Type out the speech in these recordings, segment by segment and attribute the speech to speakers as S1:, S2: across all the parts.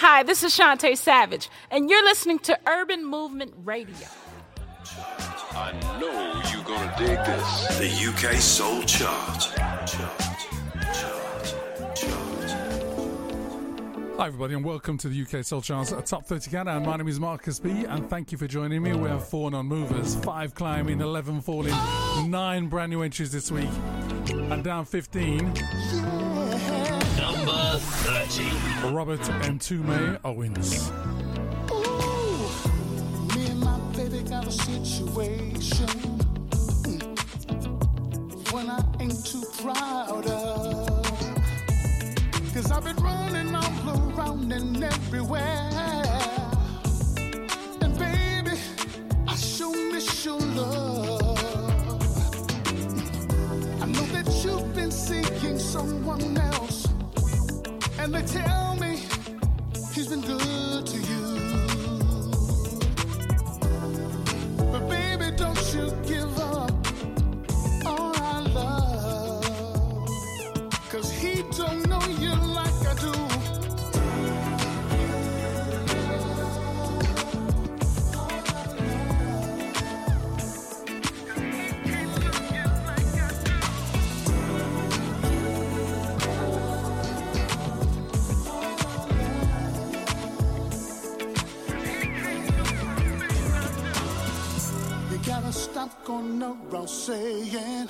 S1: Hi, this is Shantae Savage, and you're listening to Urban Movement Radio.
S2: I know you're gonna dig this.
S3: The UK Soul Chart.
S4: Hi, everybody, and welcome to the UK Soul Charts Top 30 Countdown. My name is Marcus B, and thank you for joining me. We have four non movers, five climbing, 11 falling, nine brand new entries this week, and down 15.
S5: Number 30.
S4: Robert Mtume Owens.
S6: Ooh, me and my baby got a situation. One I ain't too proud of. Cause I've been running all around and everywhere. And baby, I sure miss your love. I know that you've been seeking someone else. And they tell me he's been good to you. But baby, don't you give up on our love. Cause he don't around saying,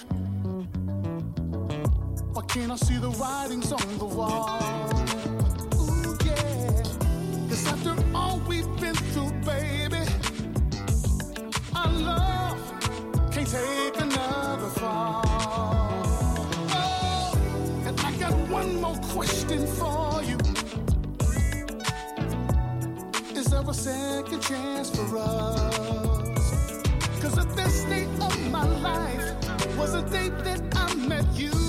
S6: Why can't I see the writings on the wall? Ooh, yeah. Cause after all we've been through, baby, our love can't take another fall. Oh, and I got one more question for you. Is there a second chance for us? Best day of my life was the day that I met you.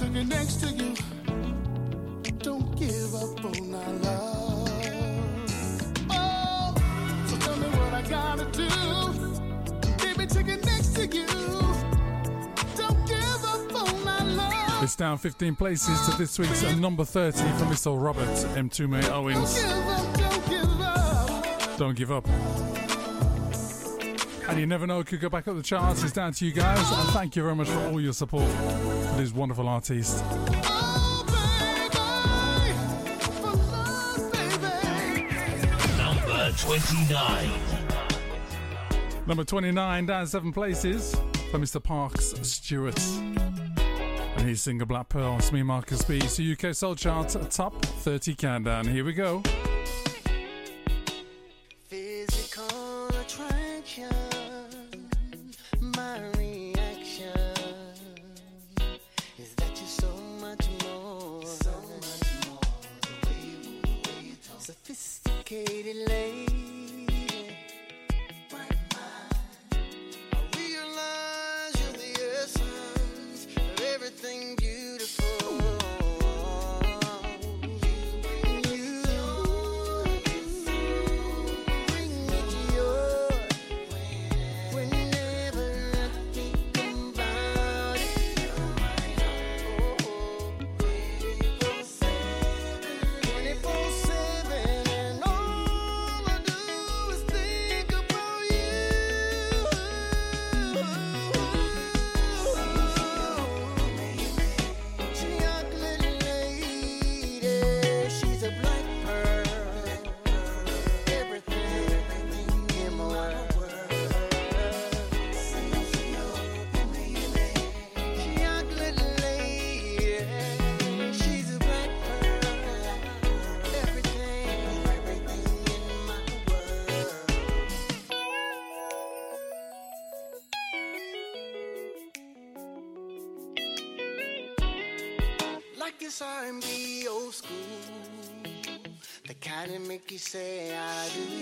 S6: Baby, to next to you. Don't give up on our love. Oh, so tell me what I gotta do. Baby, to get next to you. Don't give up on our love.
S4: It's down 15 places to this week's uh, number 30 for Mr. Robert Mtume Owens.
S6: Give up, don't give up.
S4: Don't give up. And you never know, it could go back up the charts. It's down to you guys. And thank you very much for all your support this wonderful artist.
S6: Baby, for love, baby.
S5: Number 29.
S4: Number 29, down seven places for Mr. Parks Stewart. And his single Black Pearl. It's me, Marcus B. The UK Soul Chart Top 30 Countdown. Here we go.
S7: Sophisticated lady, say I do.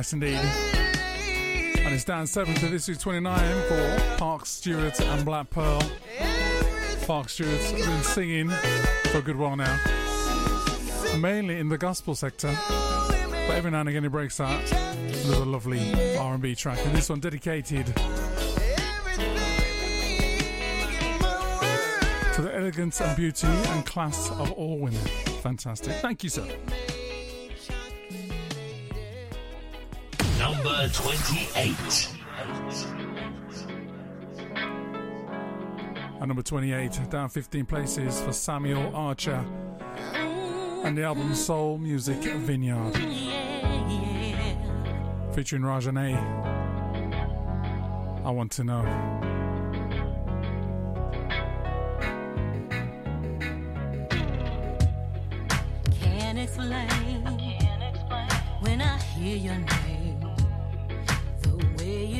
S4: Nice indeed. And it's down 7 to this week's 29 for Park Stewart and Black Pearl. Park Stewart's been singing for a good while now, mainly in the gospel sector. But every now and again he breaks out with a lovely R&B track. And this one dedicated to the elegance and beauty and class of all women. Fantastic. Thank you, sir.
S5: Number 28.
S4: And number 28, down 15 places for Samuel Archer and the album Soul Music Vineyard. Featuring Rajane. I want to know.
S8: Can't explain when I hear your name.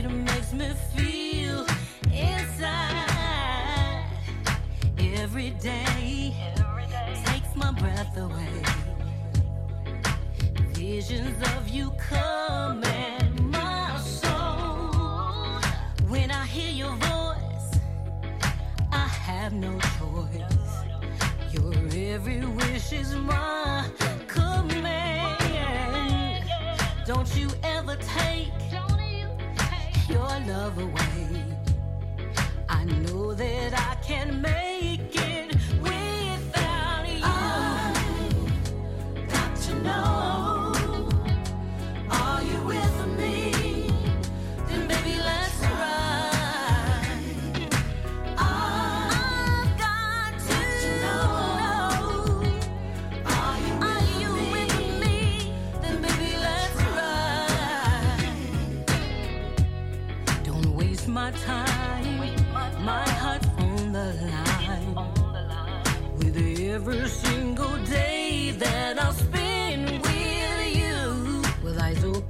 S8: It makes me feel inside. Every day takes my breath away. Visions of you come in my soul. When I hear your voice, I have no choice. Your every wish is my command. Don't you ever take your love away. I know that I can make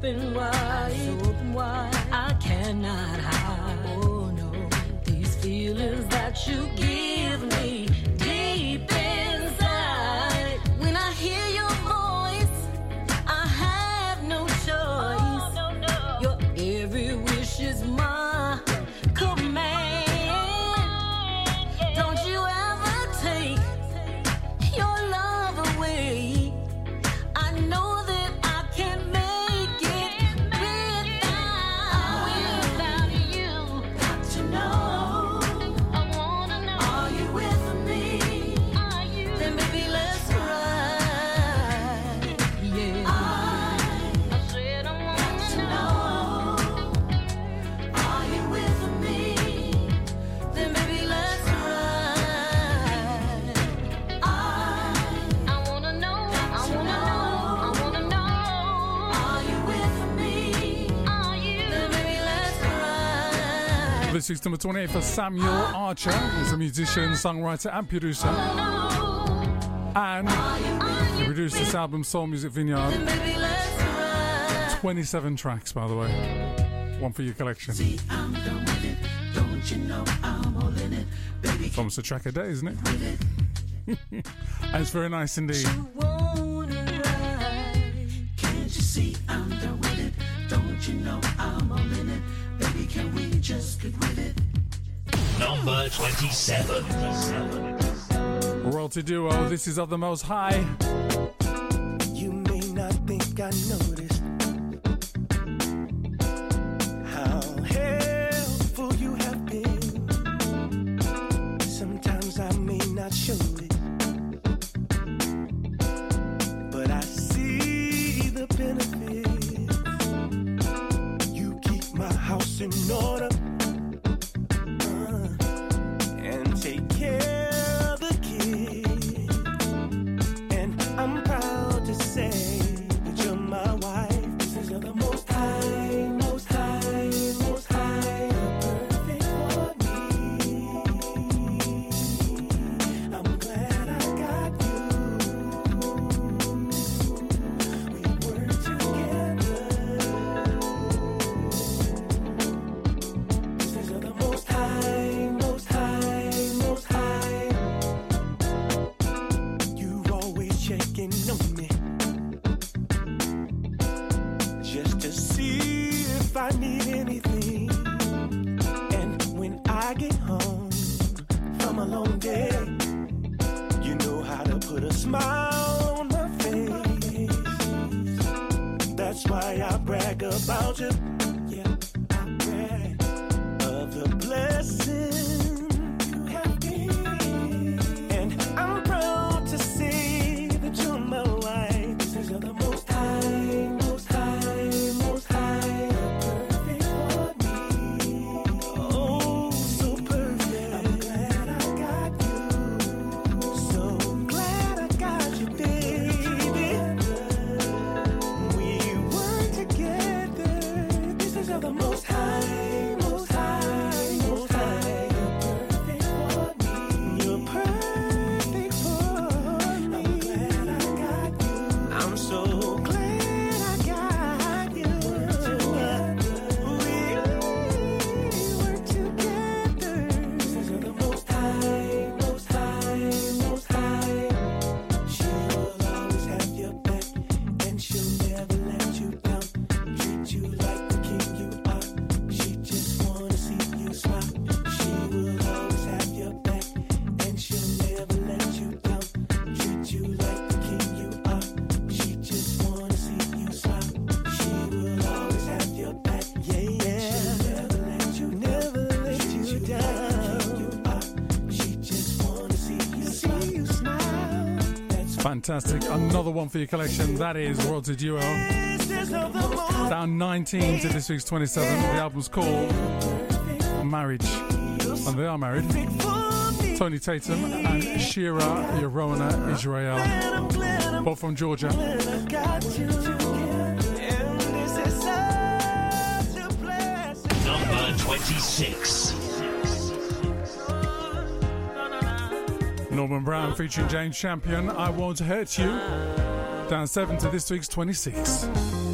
S8: open wide, open wide, I cannot hide. Oh no, these feelings that you give
S4: She's number 28 for Samuel Archer, who's a musician, songwriter, and producer. And he produced this album, Soul Music Vineyard. 27 tracks, by the way. One for your collection. It's almost a track a day, isn't it? and it's very nice indeed.
S7: Can't you see I'm done with it? Don't you know I'm all in it? Can we just get rid it?
S5: Number 27. 27.
S4: Royalty Duo, this is of the most high.
S9: You may not think I know
S4: Fantastic. Another one for your collection. That is Royalty Duo. Down 19 to this week's 27. The album's called Marriage. And they are married. Tony Tatum and Shira Yorona Israel. Both from Georgia.
S5: Number 26.
S4: Brown featuring James Champion, I Won't Hurt You. Down 7 to this week's 26.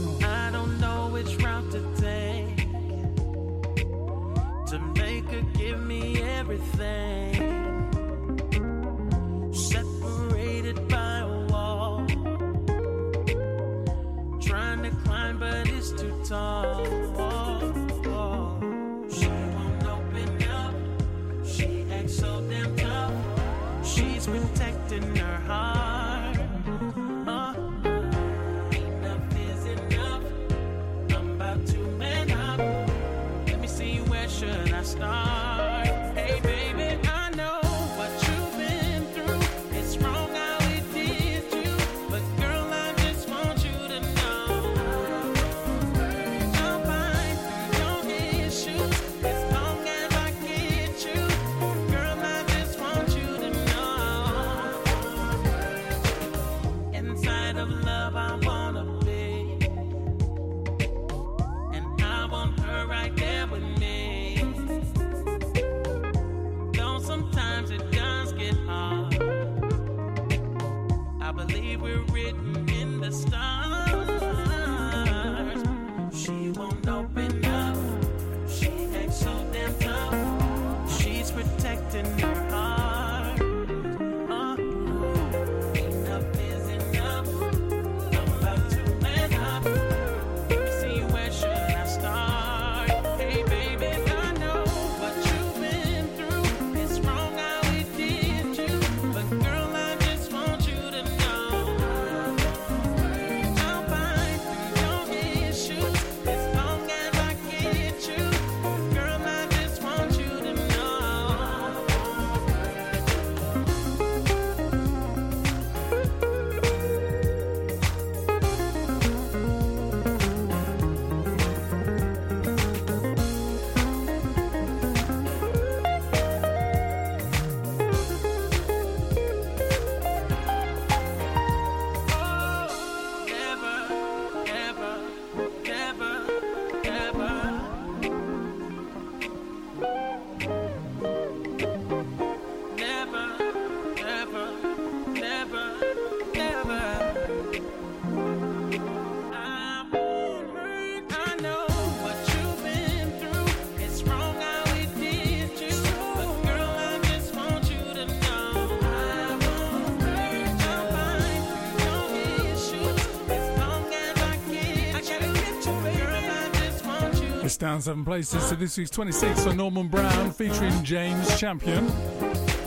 S10: Down seven places to this week's 26 for Norman Brown featuring James Champion.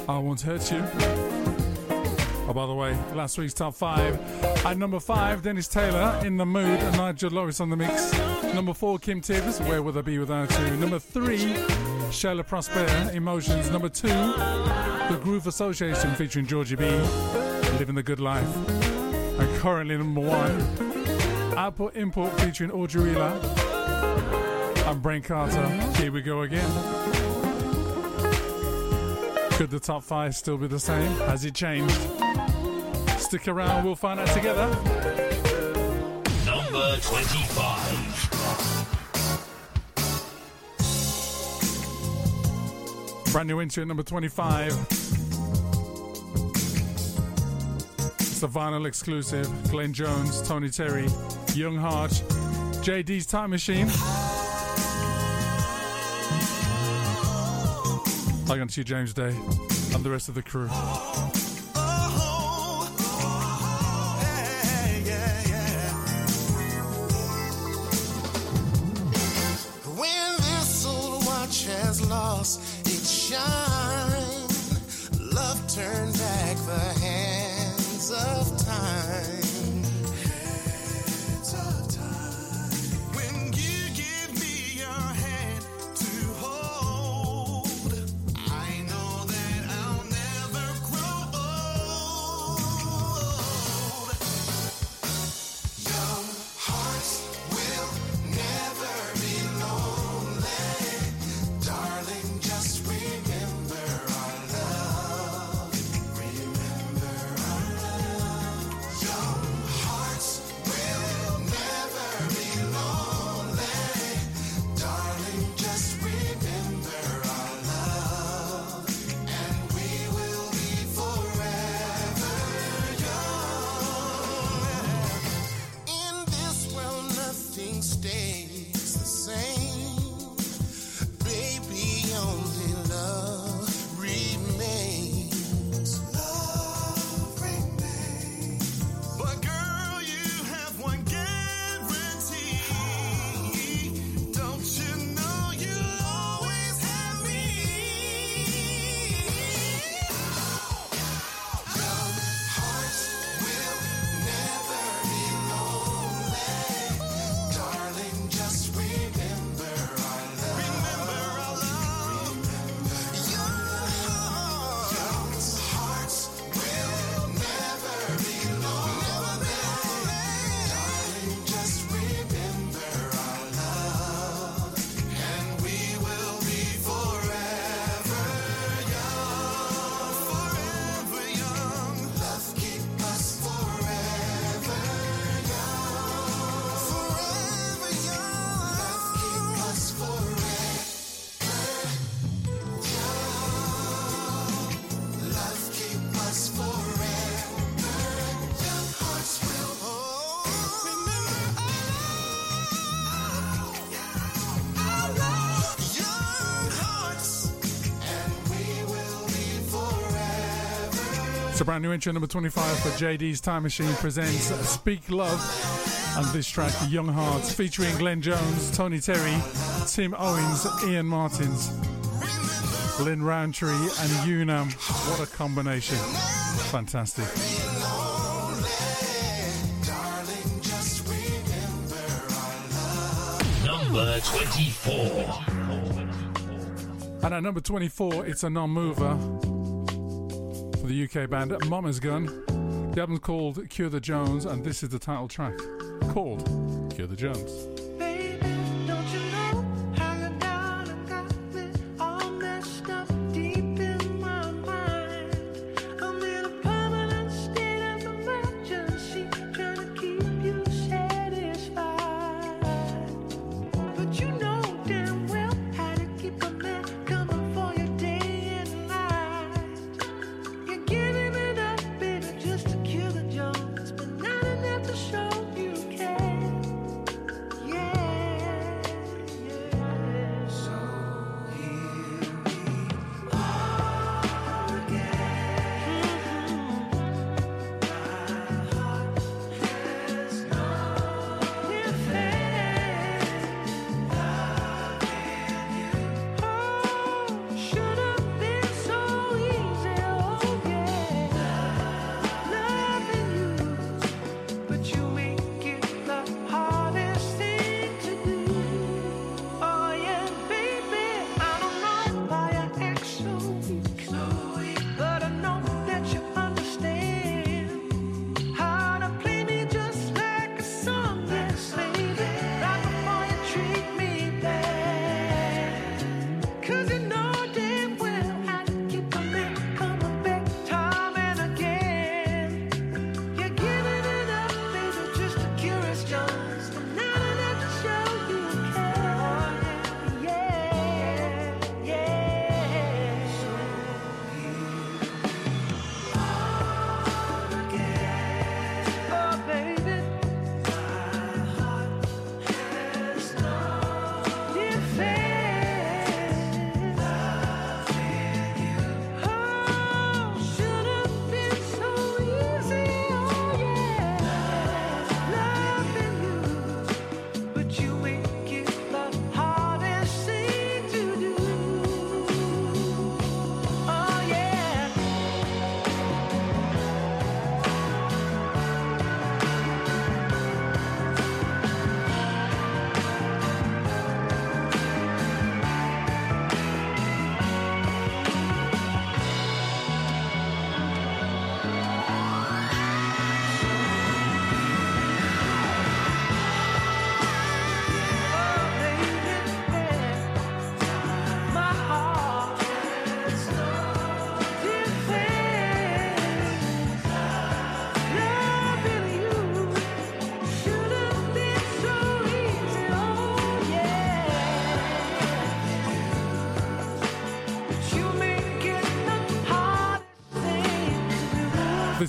S10: I Won't Hurt You. Oh, by the way, last week's top five. At number five, Dennis Taylor, In the Mood, and Nigel Lawrence on the mix. Number four, Kim Tibbs, Where Would I Be Without You? Number three, Sheila Prosper, Emotions. Number two, The Groove Association featuring Georgie B, Living the Good Life. And currently number one, Output Import featuring Audrey Wheeler and Brain Carter. Here we go again. Could the top five still be the same? Has it changed? Stick around, we'll find out together.
S5: Number 25.
S10: Brand new entry at number 25. It's a vinyl exclusive. Glenn Jones, Tony Terry, Young Heart, JD's Time Machine. I got to you, James Day, and the rest of the crew.
S4: It's
S10: a brand new entry, number 25 for JD's Time Machine presents Speak Love. And this track, Young Hearts, featuring Glenn Jones, Tony Terry, Tim Owens, Ian Martins, Lynn Roundtree, and Unam. What a combination! Fantastic.
S4: Darling, just remember our love.
S5: Number 24.
S10: And at number 24, it's a non mover the UK band Mama's Gun. The album's called Cure the Jones, and this is the title track called Cure the Jones.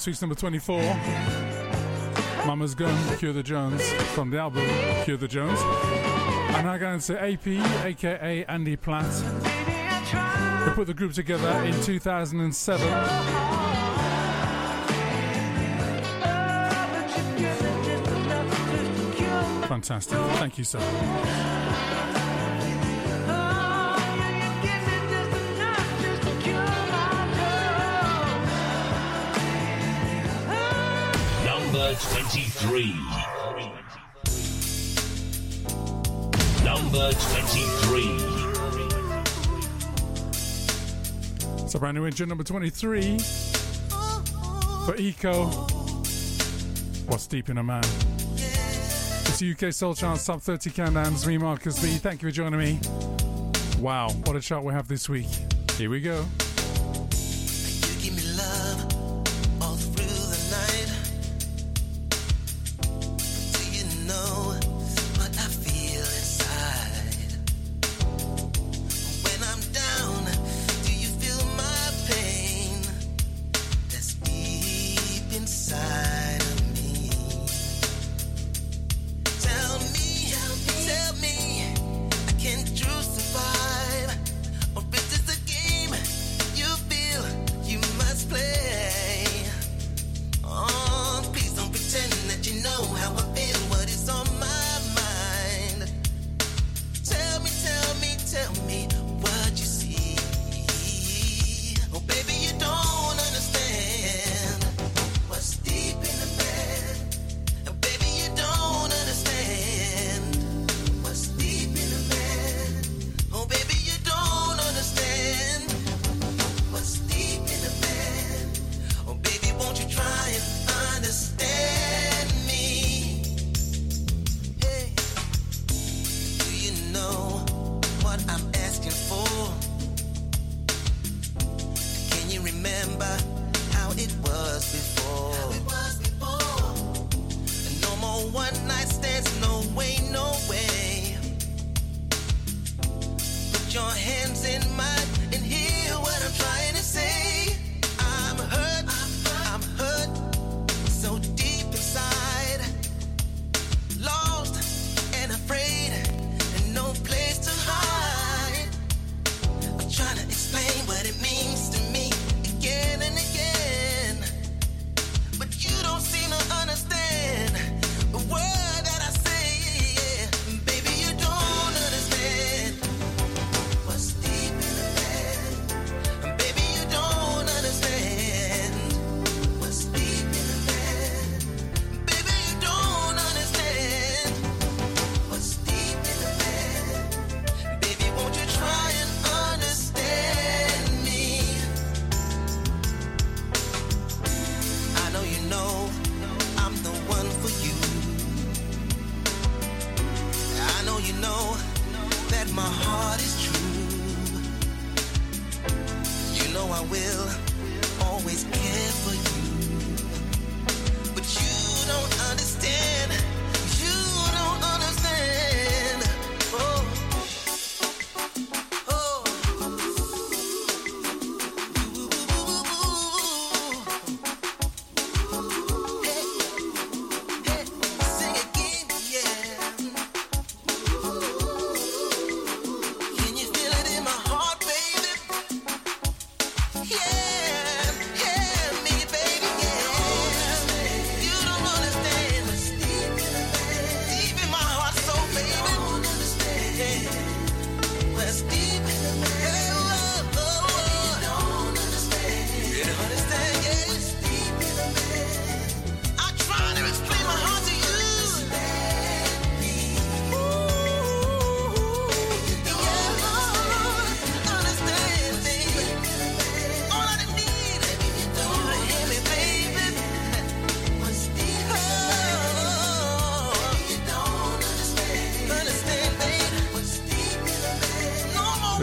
S4: this week's number 24 Mama's Gun, Cure the Jones, from the album Cure the Jones. And now going to AP, aka Andy Platt, who put the group together in 2007. Fantastic. Thank you, sir.
S5: Number 23. Number 23.
S4: It's a brand new engine, number 23. For Eco. What's deep in a man? It's a UK Soul Chance Sub 30 Countdowns. Me, Marcus B. Thank you for joining me. Wow, what a chart we have this week. Here we go.
S10: your head.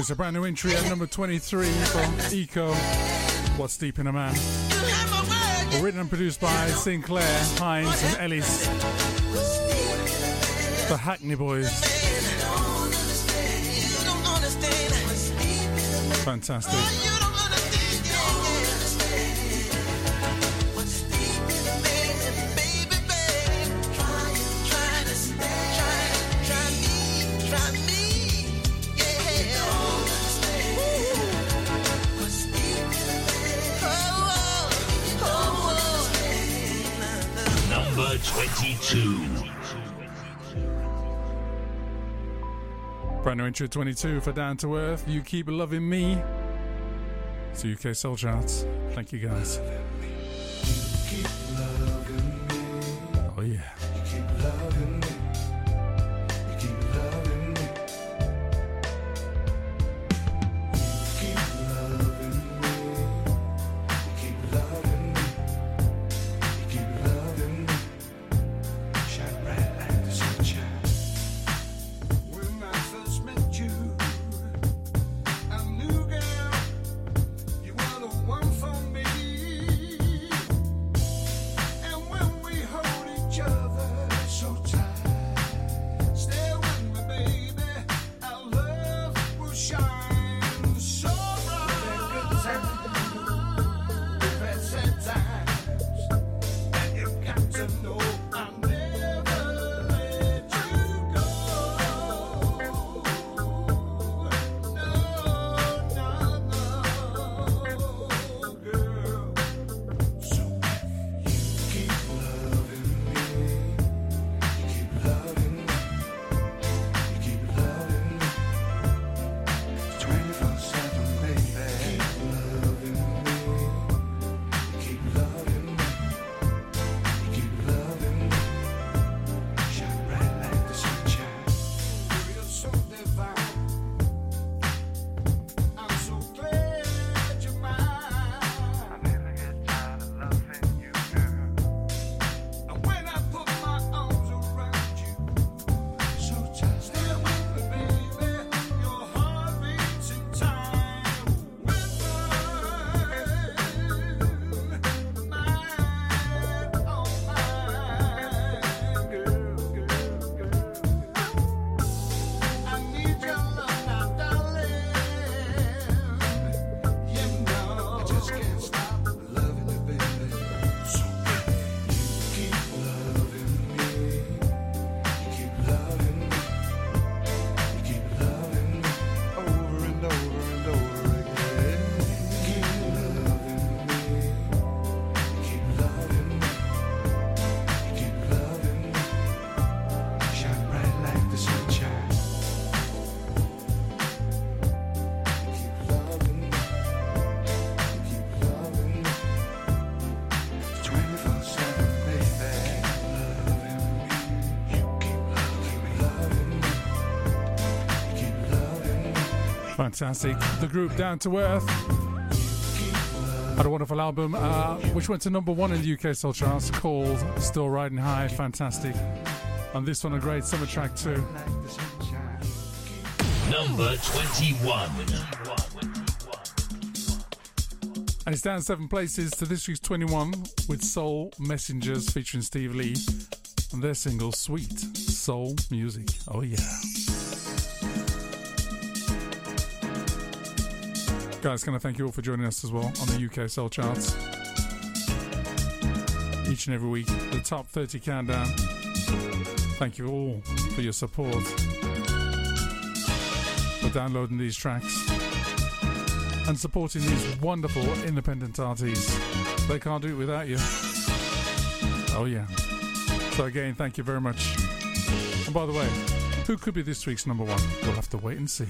S4: It's a brand new entry at number 23 from Eco. What's Deep in a Man? Written and produced by Sinclair, Hines, and Ellis. The Hackney Boys. Fantastic.
S11: Brand new entry 22 for Down to Earth. You keep loving me. It's UK Soul Charts. Thank you guys. Fantastic. The group Down to Earth had a wonderful album, uh, which went to number one in the UK Soul Charts, called Still Riding High. Fantastic. And this one, a great summer track too.
S5: Number 21.
S11: And it's down seven places to this week's 21 with Soul Messengers featuring Steve Lee and their single Sweet Soul Music. Oh, yeah. Guys, can I thank you all for joining us as well on the UK Soul Charts? Each and every week, the top 30 countdown. Thank you all for your support, for downloading these tracks and supporting these wonderful independent artists. They can't do it without you. Oh, yeah. So, again, thank you very much. And by the way, who could be this week's number one? We'll have to wait and see.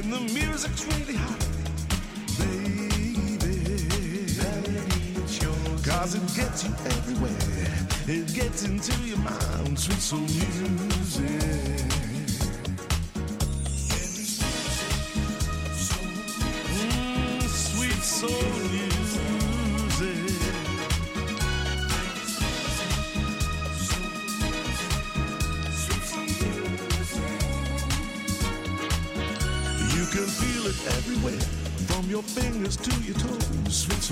S12: When the music's really hot, baby. Cause it gets you everywhere. It gets into your mind. Sweet soul music. to your toes. Sweet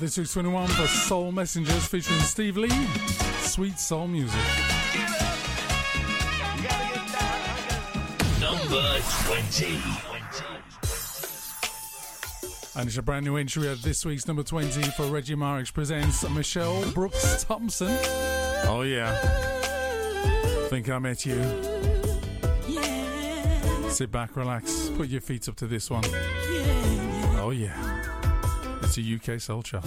S4: this week's 21 for Soul Messengers featuring Steve Lee. Sweet soul music.
S5: Number 20.
S4: And it's a brand new entry of this week's number 20 for Reggie Marix presents Michelle Brooks Thompson. Oh, yeah. Think I met you. Yeah. Sit back, relax, put your feet up to this one. Yeah. Oh, yeah to UK Soul
S13: Charts.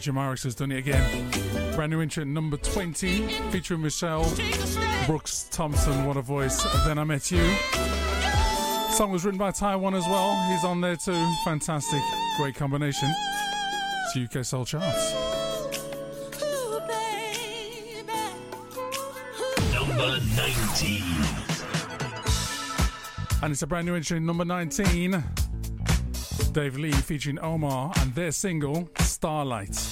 S10: Richard Marx has done it again. Brand new intro number 20, featuring Michelle Brooks Thompson. What a voice. Then I Met You. Song was written by Taiwan as well. He's on there too. Fantastic. Great combination. It's UK Soul Charts.
S5: Number 19.
S10: And it's a brand new entry, number 19. Dave Lee featuring Omar and their single, Starlight.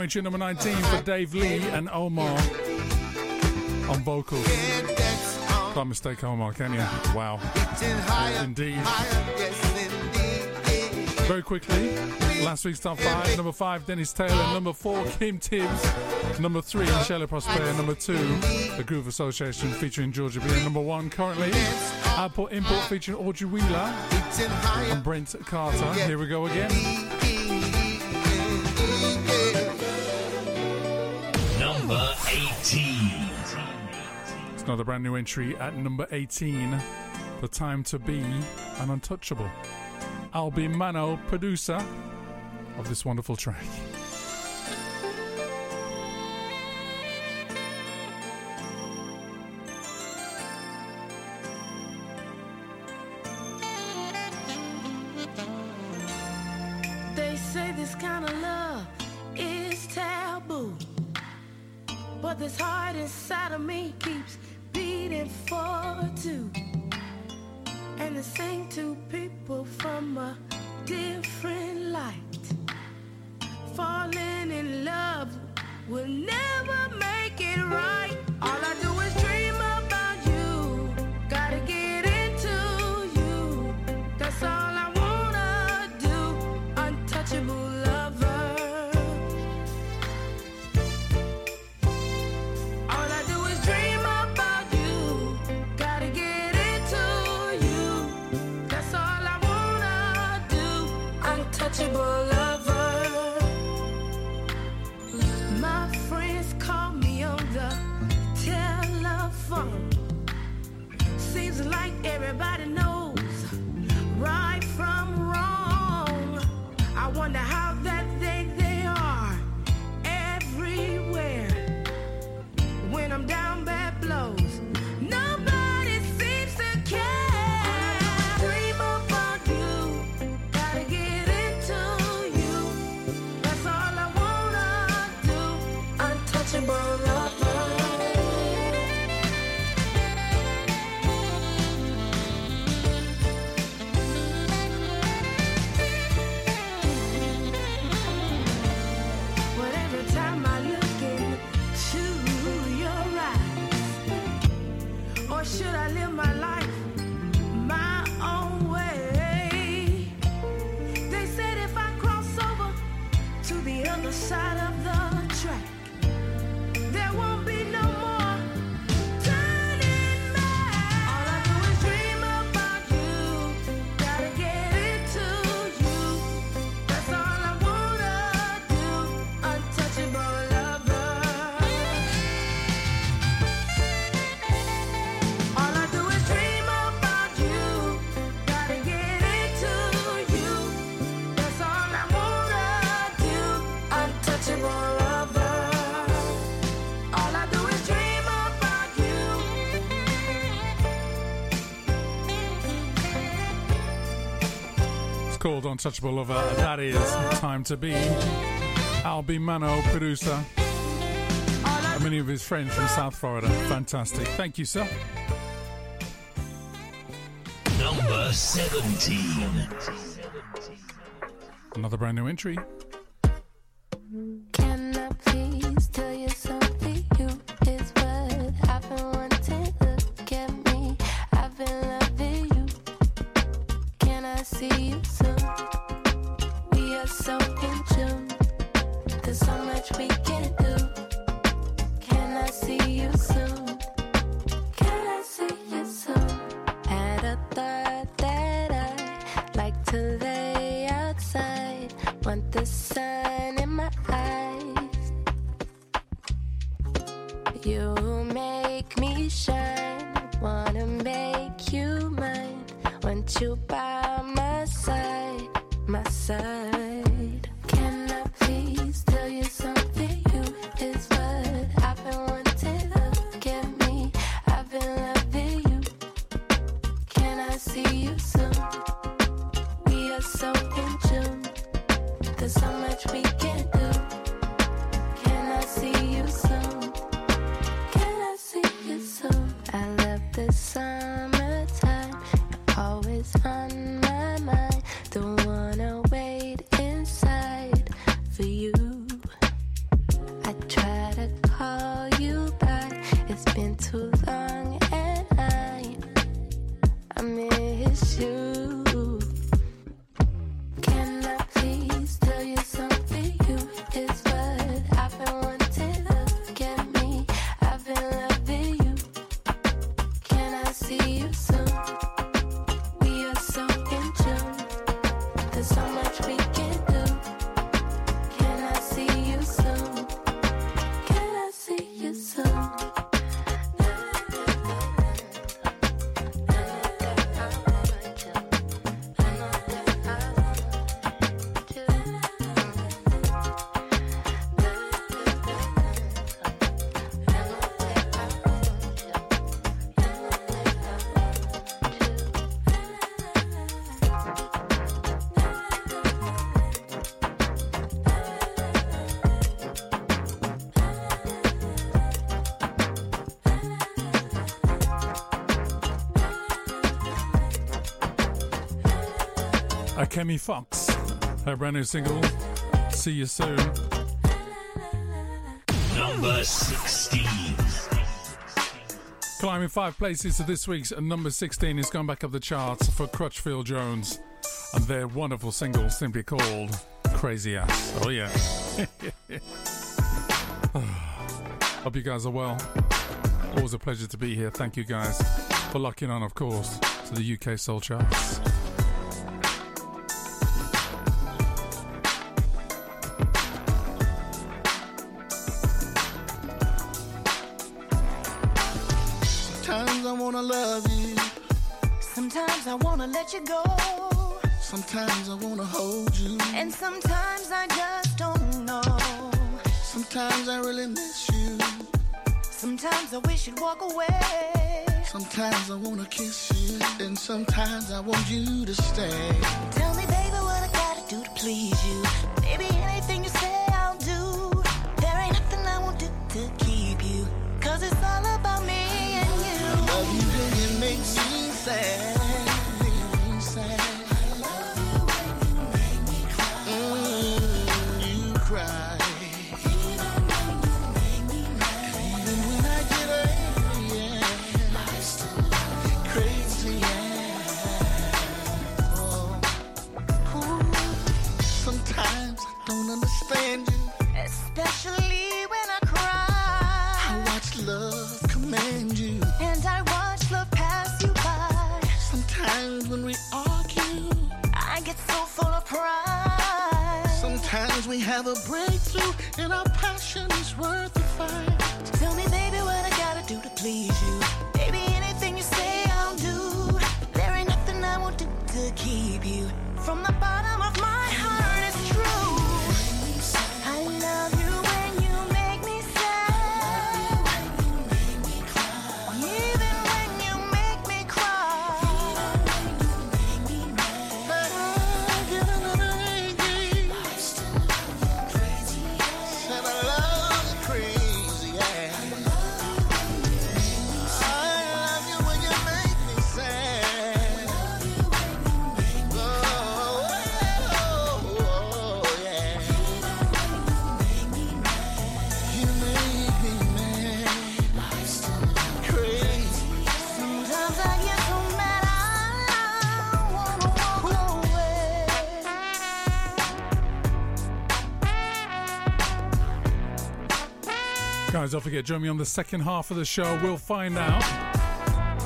S14: anyway, tune number 19 for Dave Lee and Omar on vocals. Can't mistake Omar, can you? Wow. Indeed. Very quickly, last week's top five. Number five, Dennis Taylor. Number four, Kim Tibbs. Number three, Shelly Prosper. Number two, The Groove Association featuring Georgia B. Number one, currently, Output Import featuring Audrey Wheeler and Brent Carter. Here we go again. another brand new entry at number 18 The Time to Be an Untouchable. Albin Mano, producer of this wonderful track.
S4: untouchable lover, that is
S14: Time to Be. Albi Mano, producer. And many of his friends from South Florida. Fantastic. Thank you, sir.
S5: Number 17.
S14: Another brand new entry.
S4: Akemi Fox, her brand new single. See you soon.
S5: Number 16.
S4: Climbing five places to this week's number 16 is going back up the charts for Crutchfield Jones and their wonderful single simply called Crazy Ass. Oh, yeah. Hope you guys are well. Always a pleasure to be here. Thank you guys for locking on, of course, to the UK Soul Charts.
S10: Sometimes I
S8: wish you'd walk away.
S10: Sometimes I wanna kiss you, and sometimes I want you to stay.
S8: Tell me, baby, what I gotta do to please you.
S10: Don't
S4: forget, join me on the second half of the show. We'll find out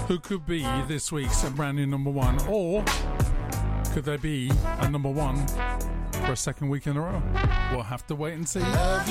S4: who could be this week's brand new number one, or could there be a number one for a second week in a row? We'll have to wait and see.
S10: Love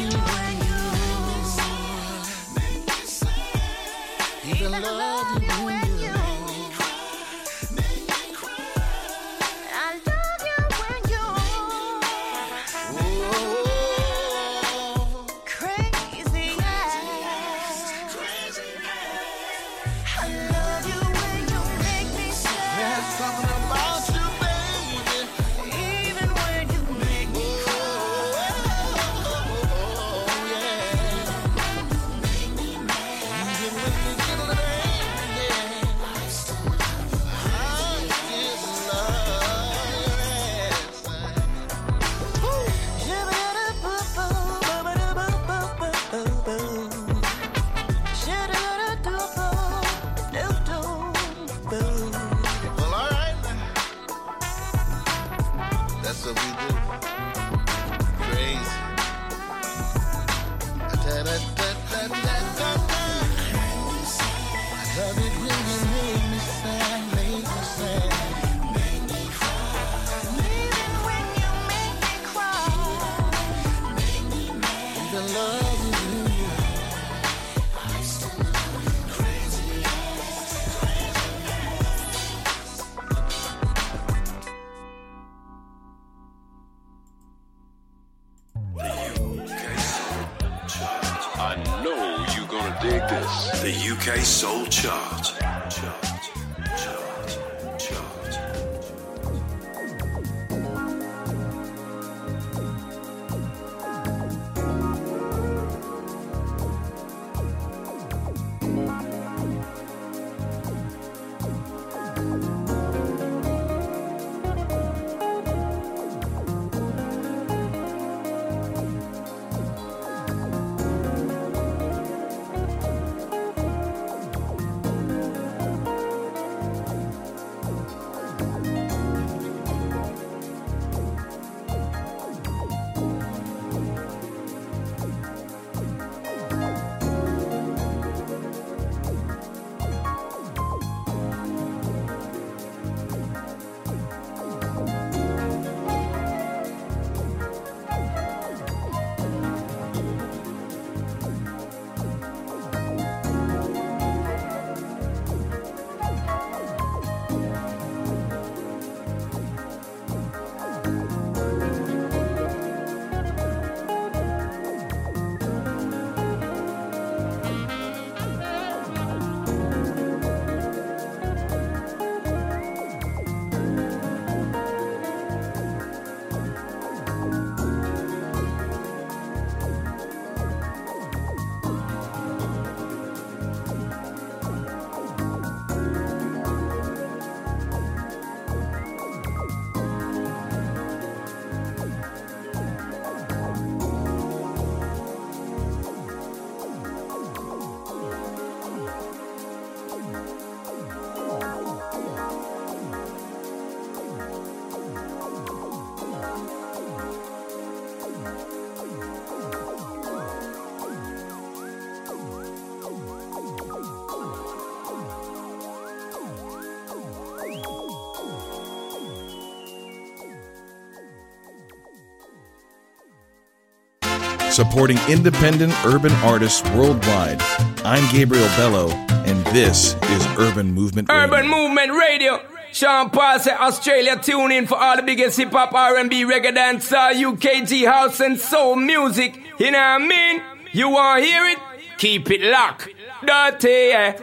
S15: supporting independent urban artists worldwide. I'm Gabriel Bello, and this is Urban Movement Radio.
S16: Urban Movement Radio. Sean Paul said Australia tune in for all the biggest hip hop, R&B, reggae, dancehall, UKG house and soul music. You know what I mean? You want to hear it? Keep it locked. Dirty, yeah.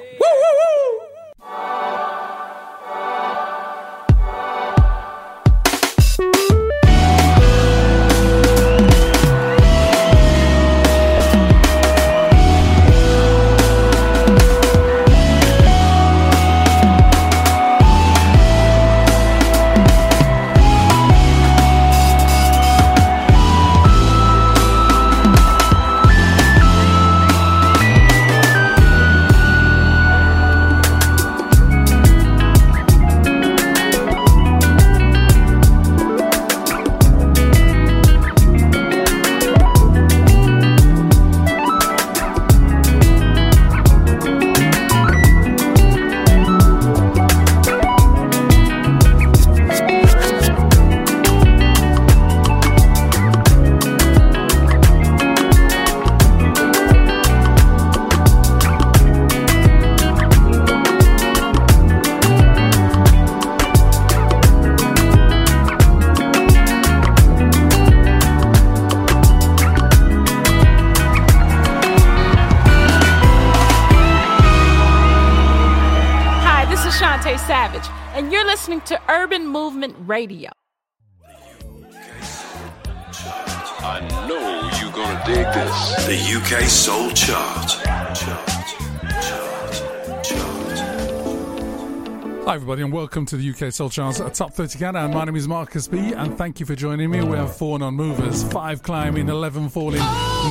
S4: Welcome to the UK Soul Charts a Top 30 Countdown. My name is Marcus B, and thank you for joining me. We have four non movers, five climbing, 11 falling,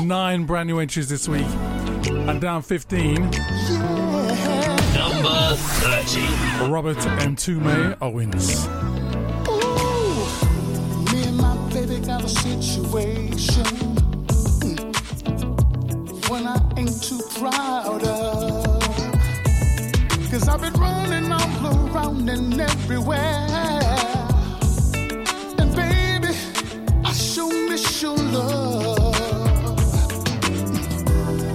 S4: nine brand new entries this week, and down 15,
S5: Number 30.
S4: Robert Mtume Owens.
S6: Me and my situation mm, when I ain't too proud and everywhere. And baby, I sure miss your love.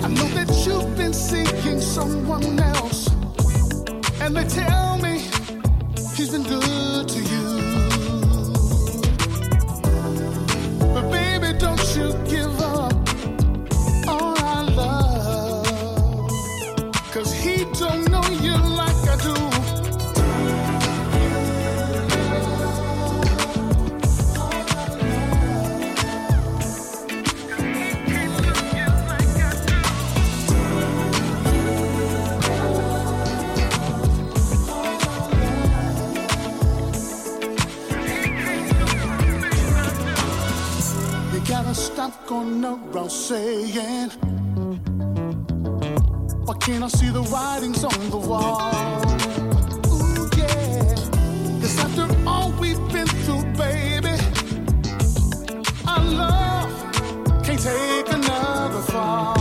S6: I know that you've been seeking someone else. And they tell me he's been good going around saying, Why can't I see the writings on the wall? Ooh, yeah. Cause after all we've been through, baby, our love can't take another fall.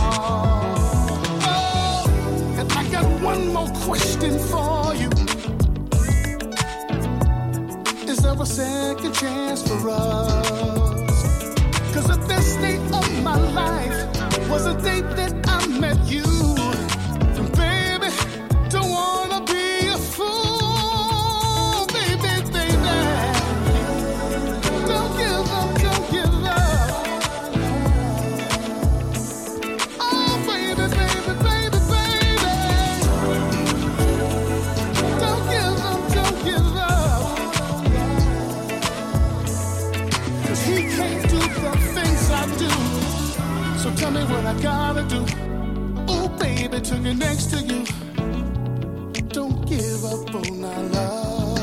S6: Oh, and I got one more question for you. Is there a second chance for us? Cause the best day of my life. Was a day that next to you. Don't give up on our love.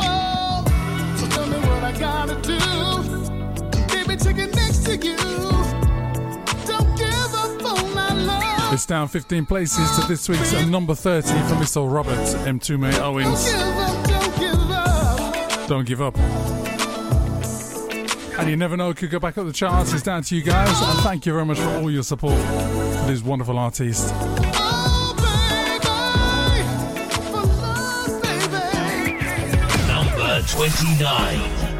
S6: Oh, so tell me what I gotta do. Baby, next to you. Don't give up on our love.
S7: It's down 15 places to this week's number 30 for Mr. Robert Mtume Owens.
S6: Give up, don't give up.
S7: Don't give up. And you never know, it could go back up the charts. It's down to you guys. And thank you very much for all your support this wonderful artist.
S5: Number 29.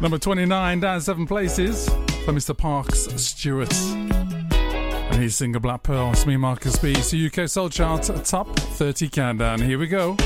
S7: Number 29, down seven places for Mr. Parks Stewart. And his single Black Pearl. It's me, Marcus B. The UK Soul Chart Top 30 Countdown. Here we go.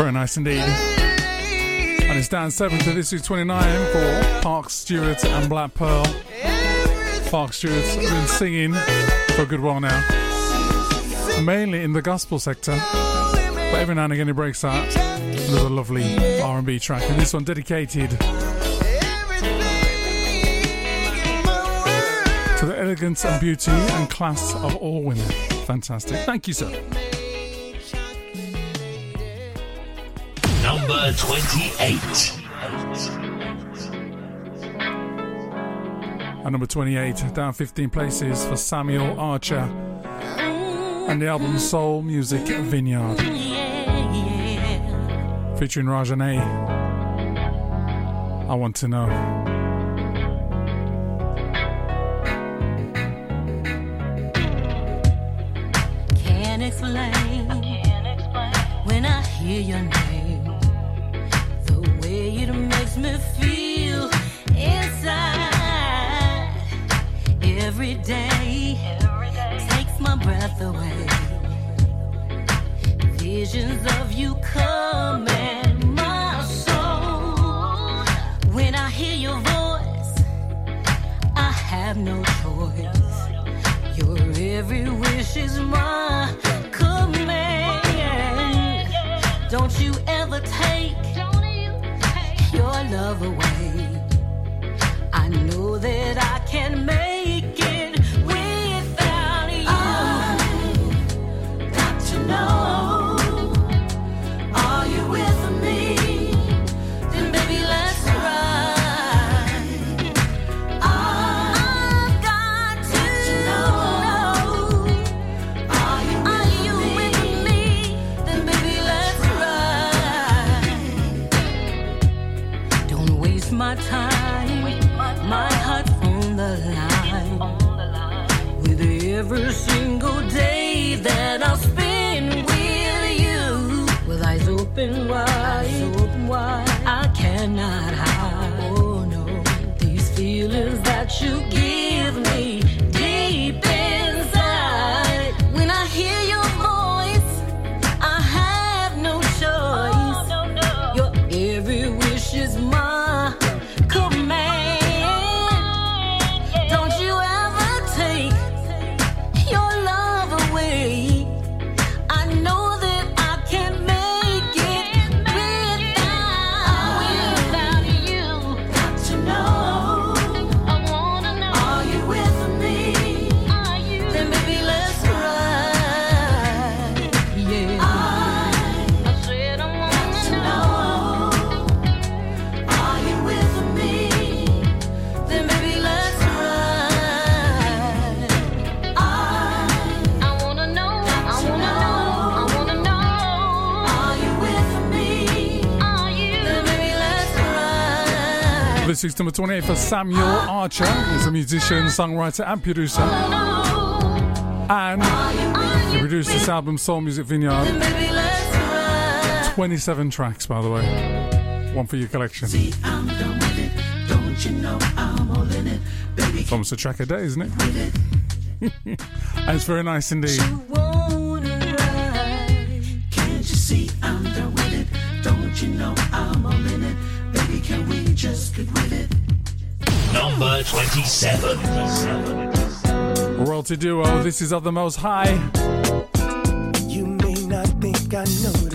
S8: Very nice indeed. And it's down 7 to this week's 29 for Park Stewart and Black Pearl. Park Stewart's been singing for a good while now, mainly in the gospel sector, but every now and again he breaks out with a lovely R&B track, and this one dedicated to the elegance and beauty and class of all women. Fantastic. Thank you, sir.
S5: Number 28.
S8: At number 28, down 15 places for Samuel Archer and the album Soul Music Vineyard. Featuring Rajane. I want to know. This number 28 for Samuel Archer. He's a musician, songwriter, and producer. And he produced this album, Soul Music Vineyard. 27 tracks, by the way. One for your collection.
S17: I'm done with it. Don't you know I'm all in it? Baby,
S8: It's almost a track a day, isn't it? and it's very nice indeed.
S17: can't you see I'm done with it? Don't you know I'm all in it? Baby, can we just get with it?
S5: Number 27.
S8: Royalty duo, this is of the most high.
S9: You may not think I noticed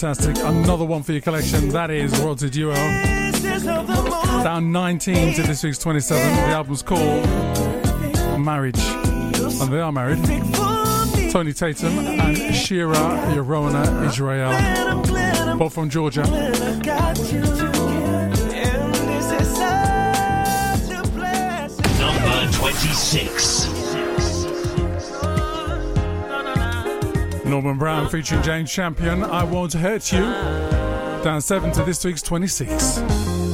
S13: Fantastic. Another one for your collection. That is Royalty Duo. Down 19 to this week's 27. The album's called Marriage. And they are married. Tony Tatum and Shira Yorona Israel. Both from Georgia.
S5: Number 26.
S13: Norman Brown featuring Jane Champion, I Won't Hurt You. Down 7 to this week's 26.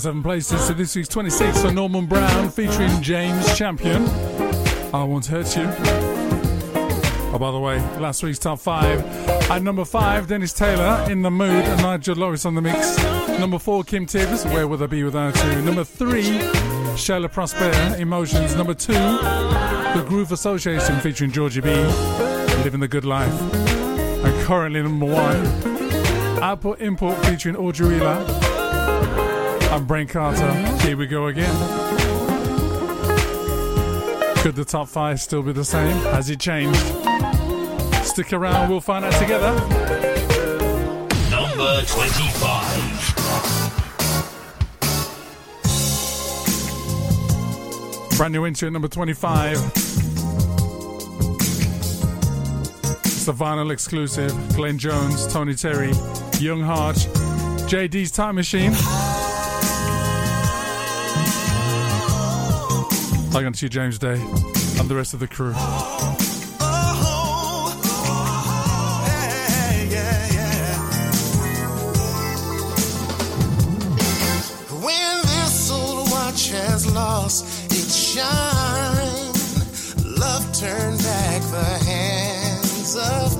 S4: Seven places to this week's 26 for Norman Brown featuring James Champion. I Won't Hurt You. Oh, by the way, last week's top five. At number five, Dennis Taylor, In the Mood, and Nigel Lawrence on the mix. Number four, Kim Tibbs, Where Would I Be Without You? Number three, Shayla Prosper, Emotions. Number two, The Groove Association featuring Georgie B, Living the Good Life. And currently number one, Output Import featuring Audrey Wheeler. I'm Brain Carter. Here we go again. Could the top five still be the same? Has it changed? Stick around, we'll find out together.
S5: Number 25.
S4: Brand new entry at number 25. It's the vinyl exclusive. Glenn Jones, Tony Terry, Young Heart, JD's Time Machine. I'm going to see James Day and the rest of the crew.
S10: When this old watch has lost its shine, love turned back the hands of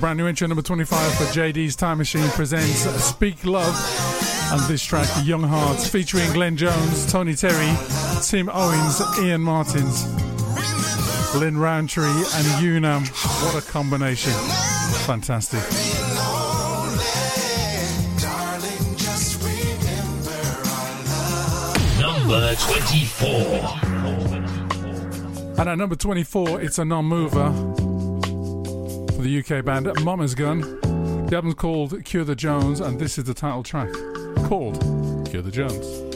S4: a brand new entry, number 25 for JD's Time Machine presents Speak Love. And this track, Young Hearts, featuring Glenn Jones, Tony Terry, Tim Owens, Ian Martins, Lynn Roundtree, and Unam. What a combination. Fantastic.
S10: Darling, just remember our love.
S5: Number 24.
S4: And at number 24, it's a non mover the UK band Mama's Gun. The album's called Cure the Jones, and this is the title track called Cure the Jones.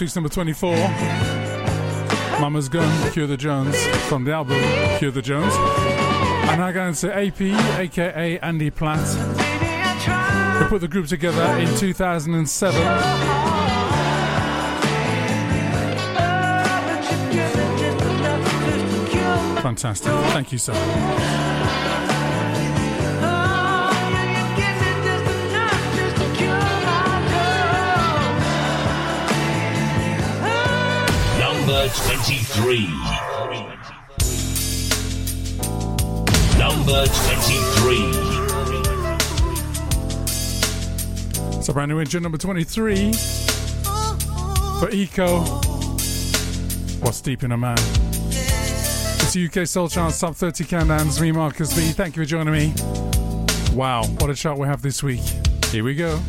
S10: Week's number 24, Mama's Gun, Cure the Jones, from the album Cure the Jones. And I go into AP, aka Andy Platt, who put the group together in 2007. Fantastic. Thank you, sir.
S5: 23. Number 23.
S10: It's a brand new engine, number 23. For Eco. What's deep in a man? It's UK Soul Chart Sub 30 Countdowns. Me, Marcus B. Thank you for joining me. Wow, what a chart we have this week. Here we go.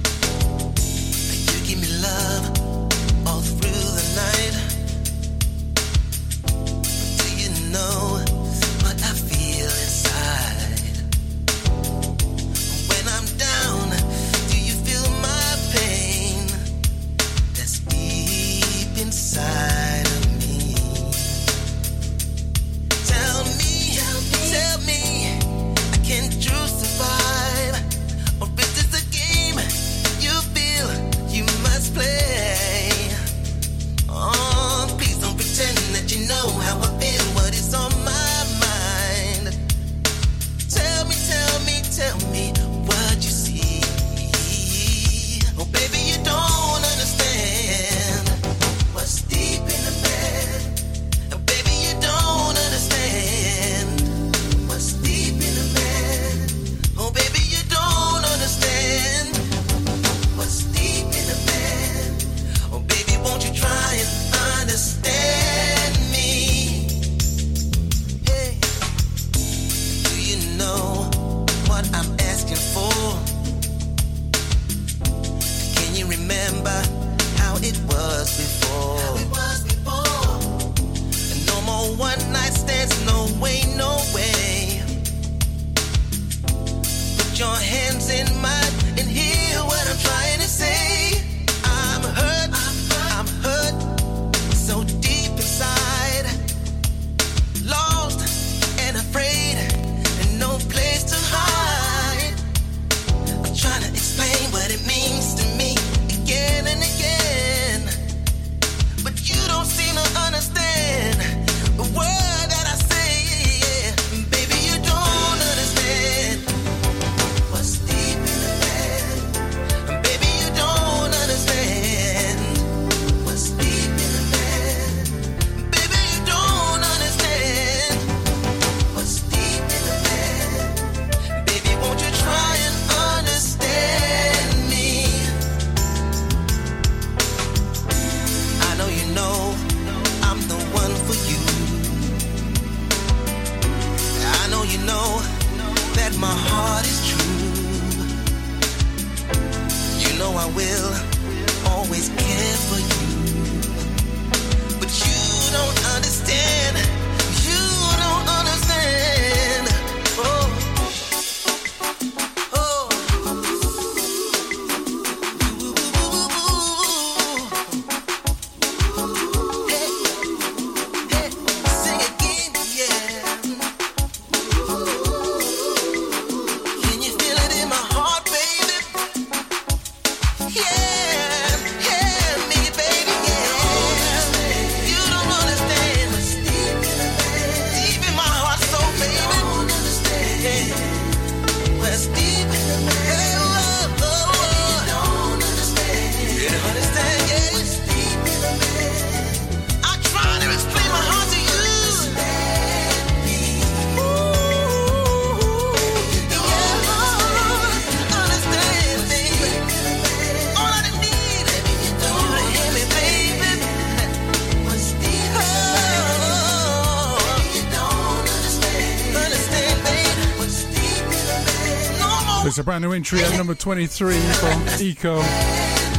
S10: a brand new entry at number 23 from Eco.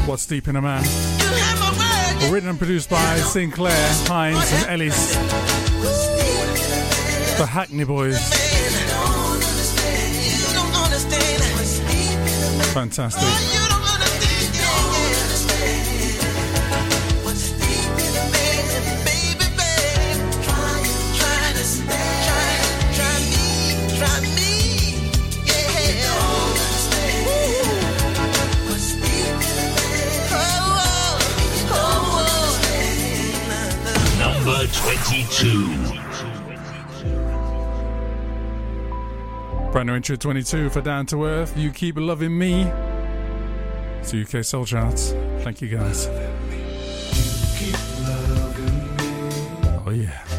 S10: What's Deep in a Man? Written and produced by Sinclair, Hines, and Ellis. The Hackney Boys. Fantastic.
S5: 22.
S11: Brand new intro 22 for Down to Earth. You keep loving me. It's UK Soul Charts. Thank you guys. Oh yeah.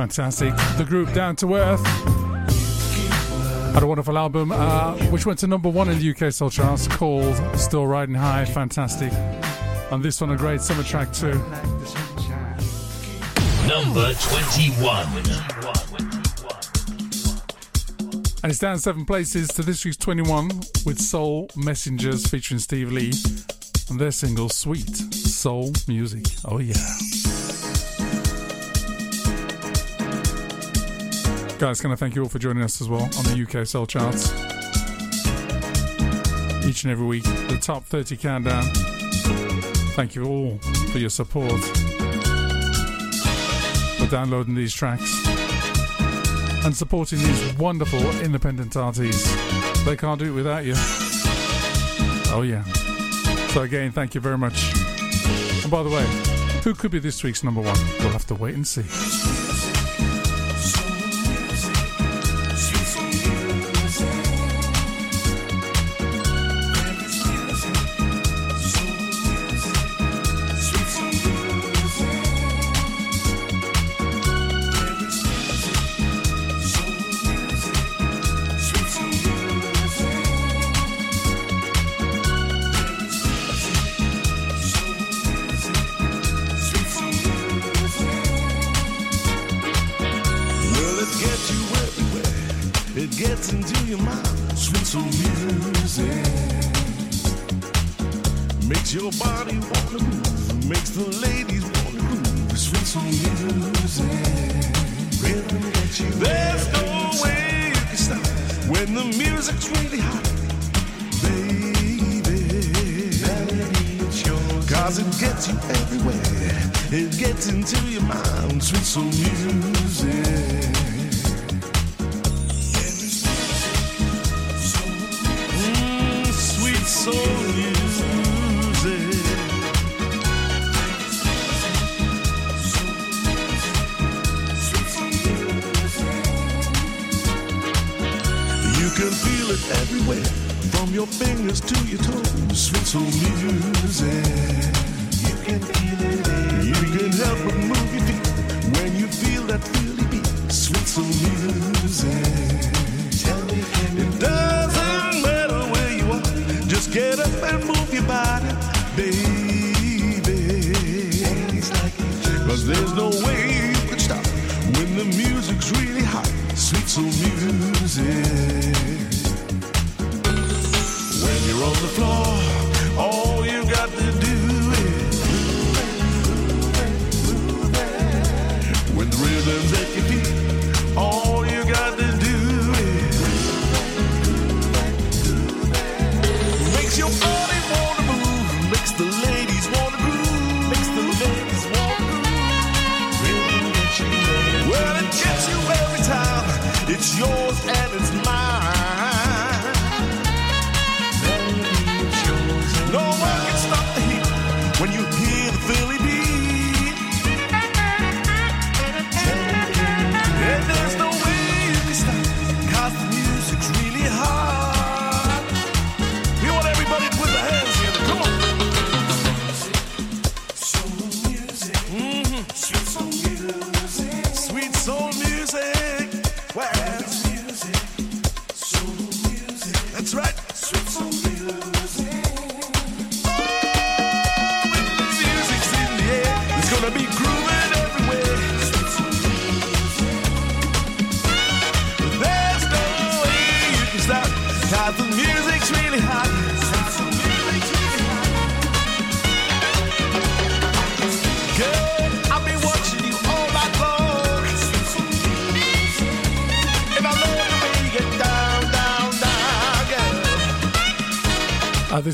S11: Fantastic. The group Down to Earth had a wonderful album uh, which went to number one in the UK Soul Charts called Still Riding High. Fantastic. And this one a great summer track too.
S5: Number 21.
S11: And it's down seven places to this week's 21 with Soul Messengers featuring Steve Lee and their single Sweet Soul Music. Oh yeah. Guys, can I thank you all for joining us as well on the UK Soul Charts? Each and every week, the top 30 countdown. Thank you all for your support, for downloading these tracks, and supporting these wonderful independent artists. They can't do it without you. Oh, yeah. So, again, thank you very much. And by the way, who could be this week's number one? We'll have to wait and see.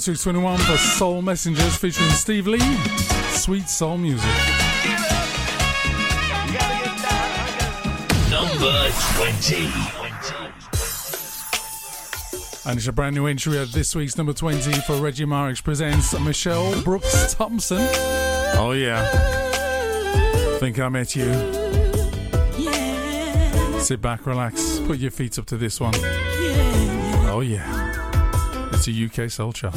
S13: District for Soul Messengers featuring Steve Lee. Sweet soul music.
S5: Number 20.
S13: And it's a brand new entry of this week's number 20 for Reggie Marix presents Michelle Brooks Thompson. Oh, yeah. Think I met you. Yeah. Sit back, relax, put your feet up to this one. Yeah. Oh, yeah. It's a UK soul chart.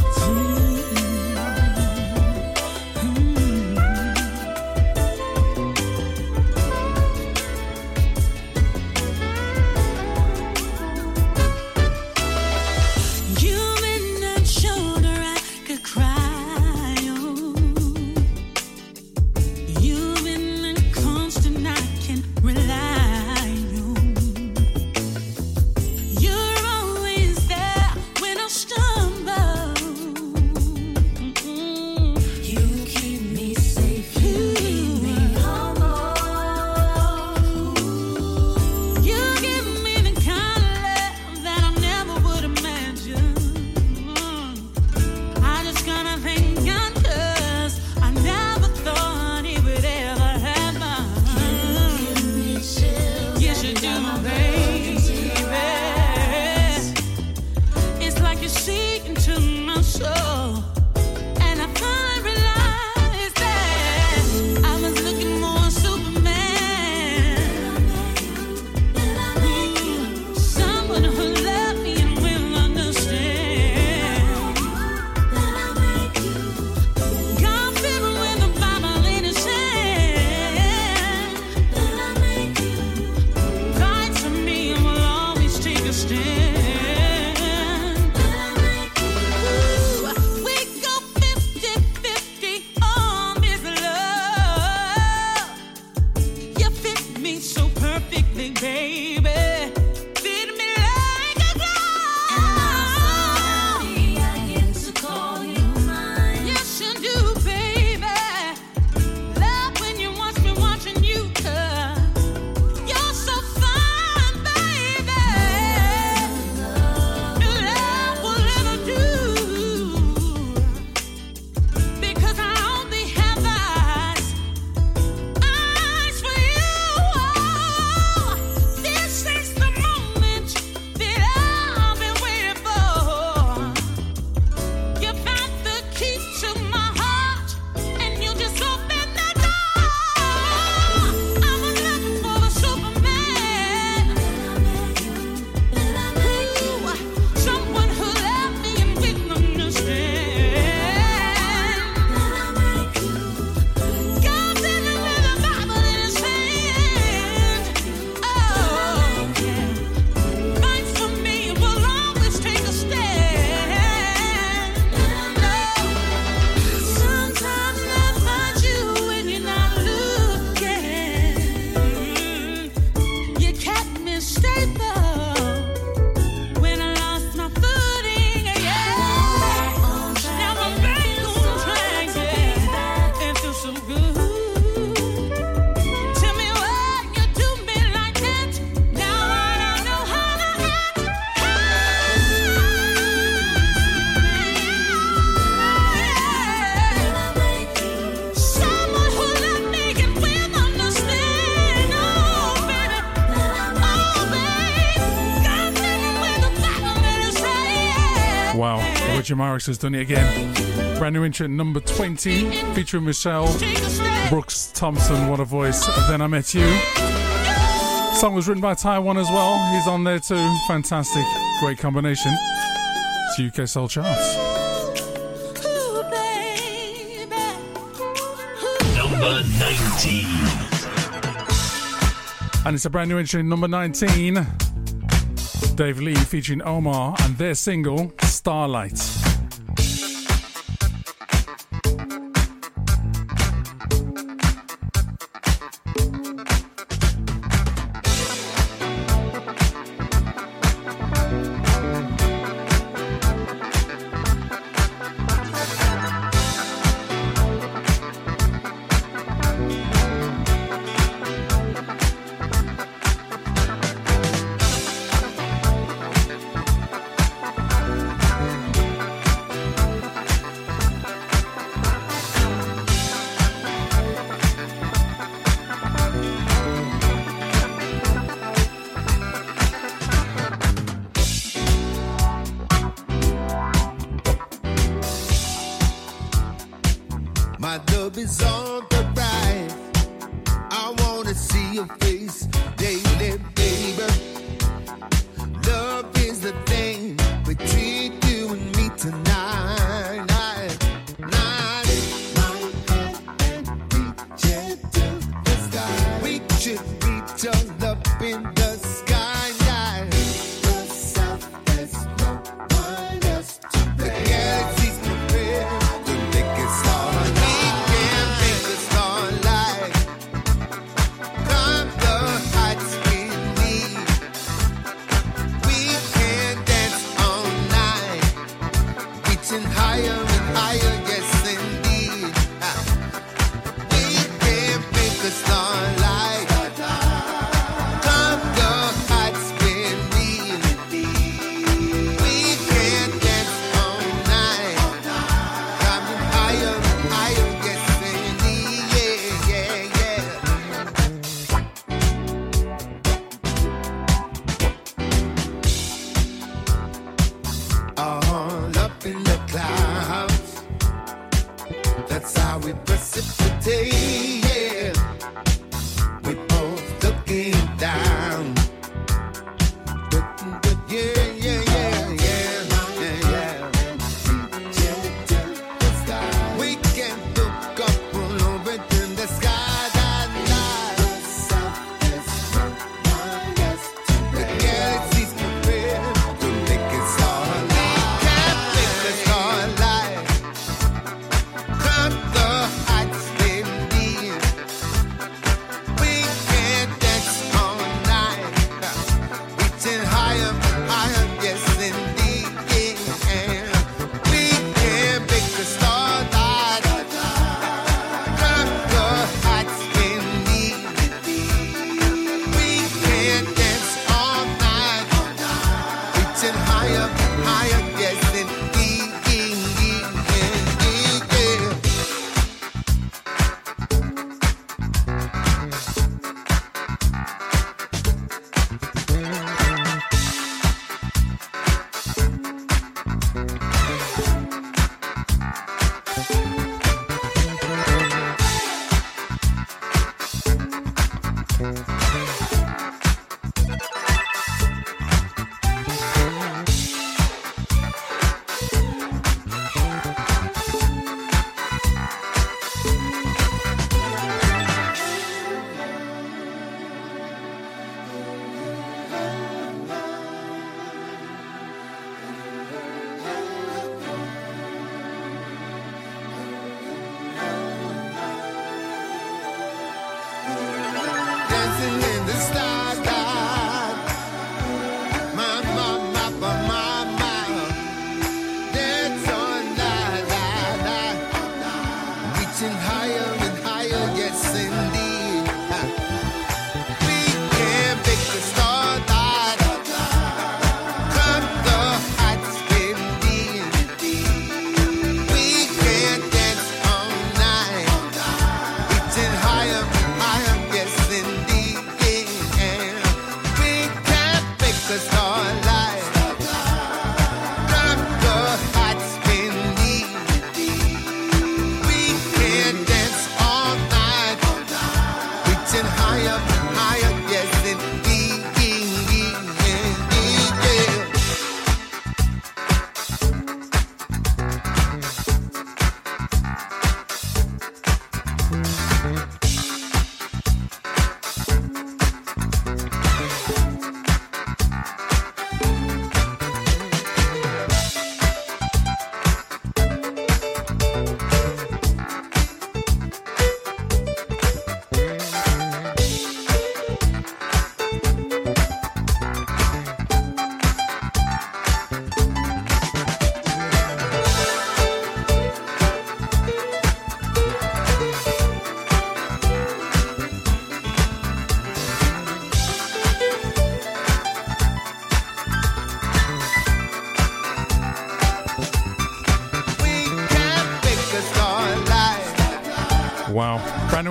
S10: DJ Marix has done it again. Brand new intro number 20 featuring Michelle Brooks Thompson. What a voice. Then I Met You. Song was written by Taiwan as well. He's on there too. Fantastic. Great combination. It's UK Soul Charts.
S5: Number 19.
S10: And it's a brand new entry, number 19. Dave Lee featuring Omar and their single, Starlight.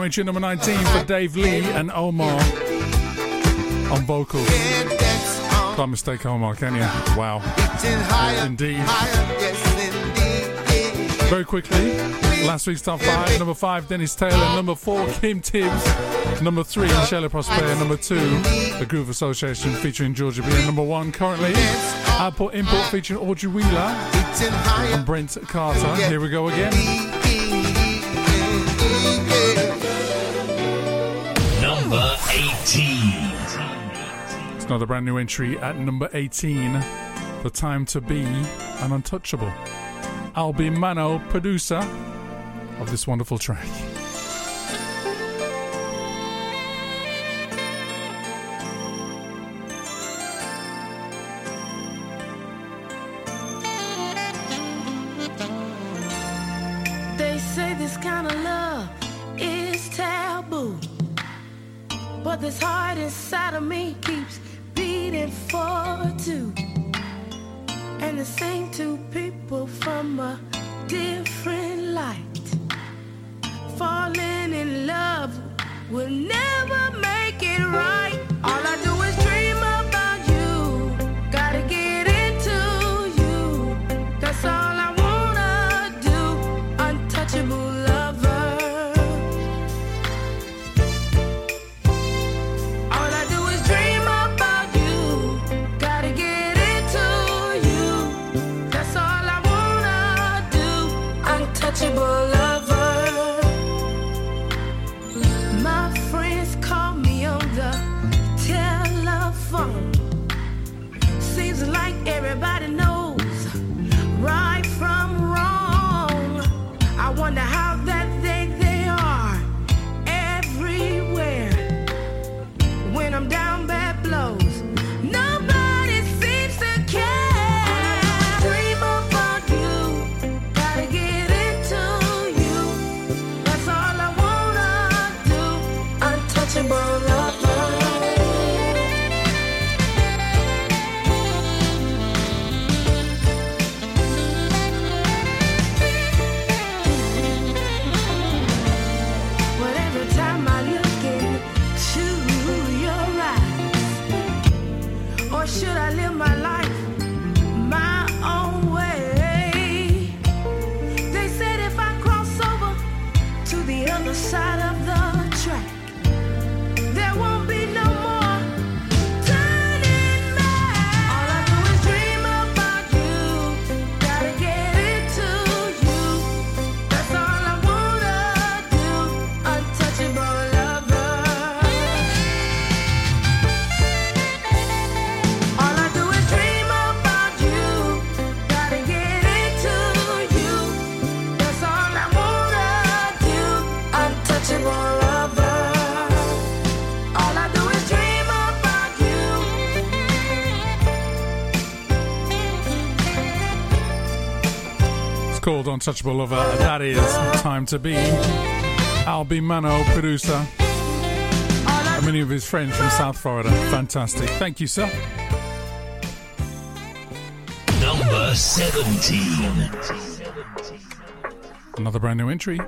S14: Norwich at number 19 for Dave Lee and Omar on vocals. Can't mistake Omar, can you? Wow. Indeed. Very quickly, last week's top five. Number five, Dennis Taylor. Number four, Kim Tibbs. Number three, Michelle Prosper. Number two, The Groove Association featuring Georgia B. And number one, currently, Output Import featuring Audrey Wheeler and Brent Carter. Here we go again.
S5: 18.
S14: It's another brand new entry at number 18 The Time to Be an Untouchable. Albi Mano, producer of this wonderful track.
S4: called Untouchable Lover. Uh, that is
S14: Time to Be. Albi Mano, producer. And many of his friends from South Florida. Fantastic. Thank you, sir.
S5: Number 17.
S14: Another brand new entry.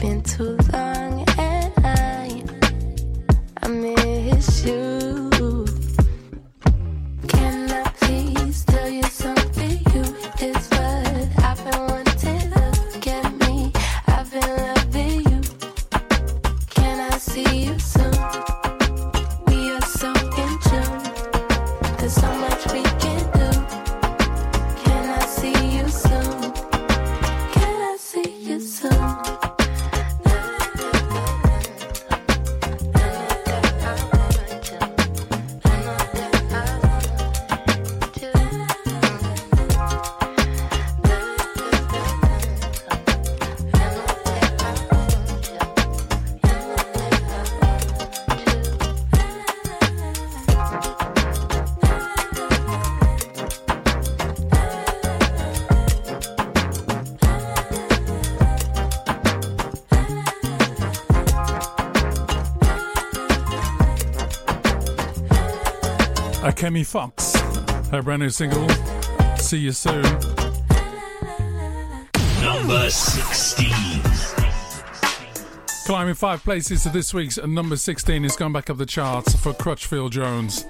S18: Been
S19: too
S4: Akemi Fox, her brand new single, See You Soon.
S5: Number 16.
S4: Climbing five places to this week's number 16 is going back up the charts for Crutchfield Jones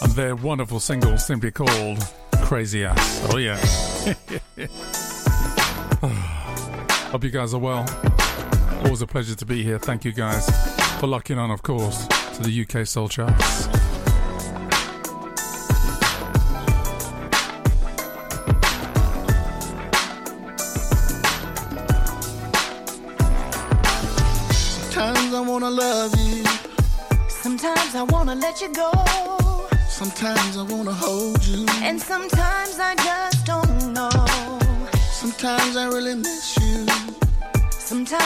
S4: and their wonderful single simply called Crazy Ass. Oh, yeah. Hope you guys are well. Always a pleasure to be here. Thank you guys for locking on, of course, to the UK Soul Charts.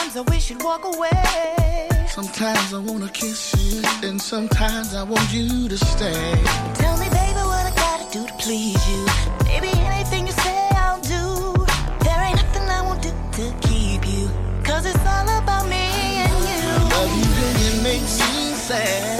S10: Sometimes I
S8: wish you'd walk away.
S10: Sometimes I wanna kiss you. And sometimes I want you to stay.
S8: Tell me, baby, what I gotta do to please you. Baby, anything you say, I'll do. There ain't nothing I won't do to keep you. Cause it's all about me and you.
S10: Love you and it makes me sad.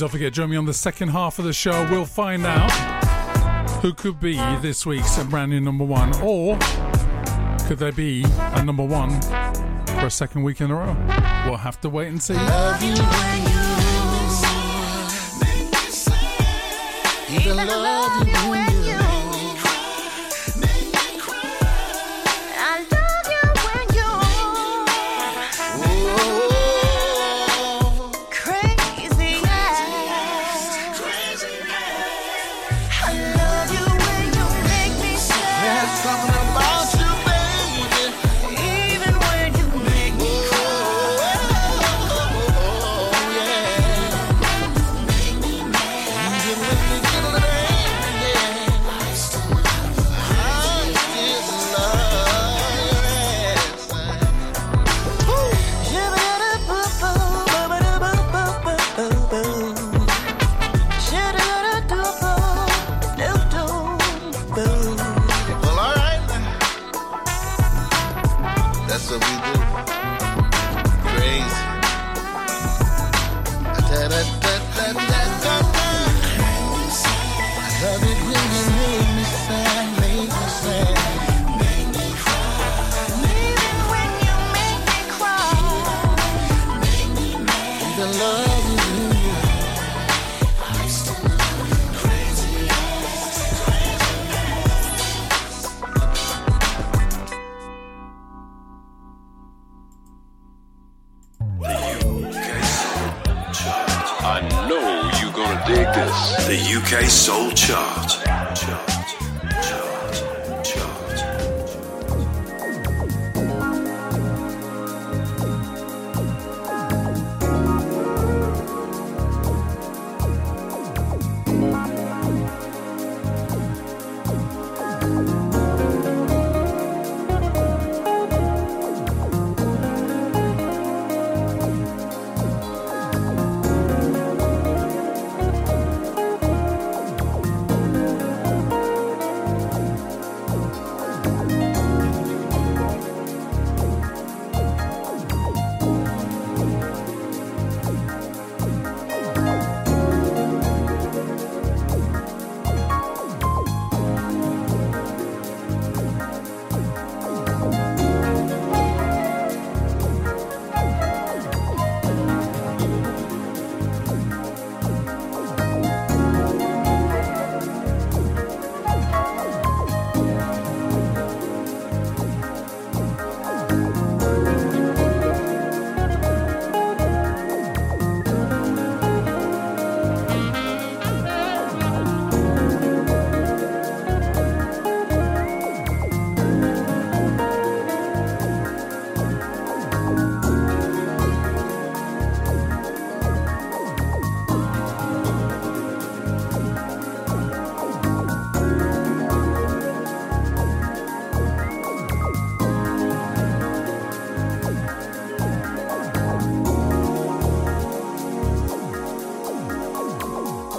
S10: Don't
S4: forget, join me on the second half of the show. We'll find out who could be this week's brand new number one, or could they be a number one for a second week in a row? We'll have to wait and see.
S10: Love you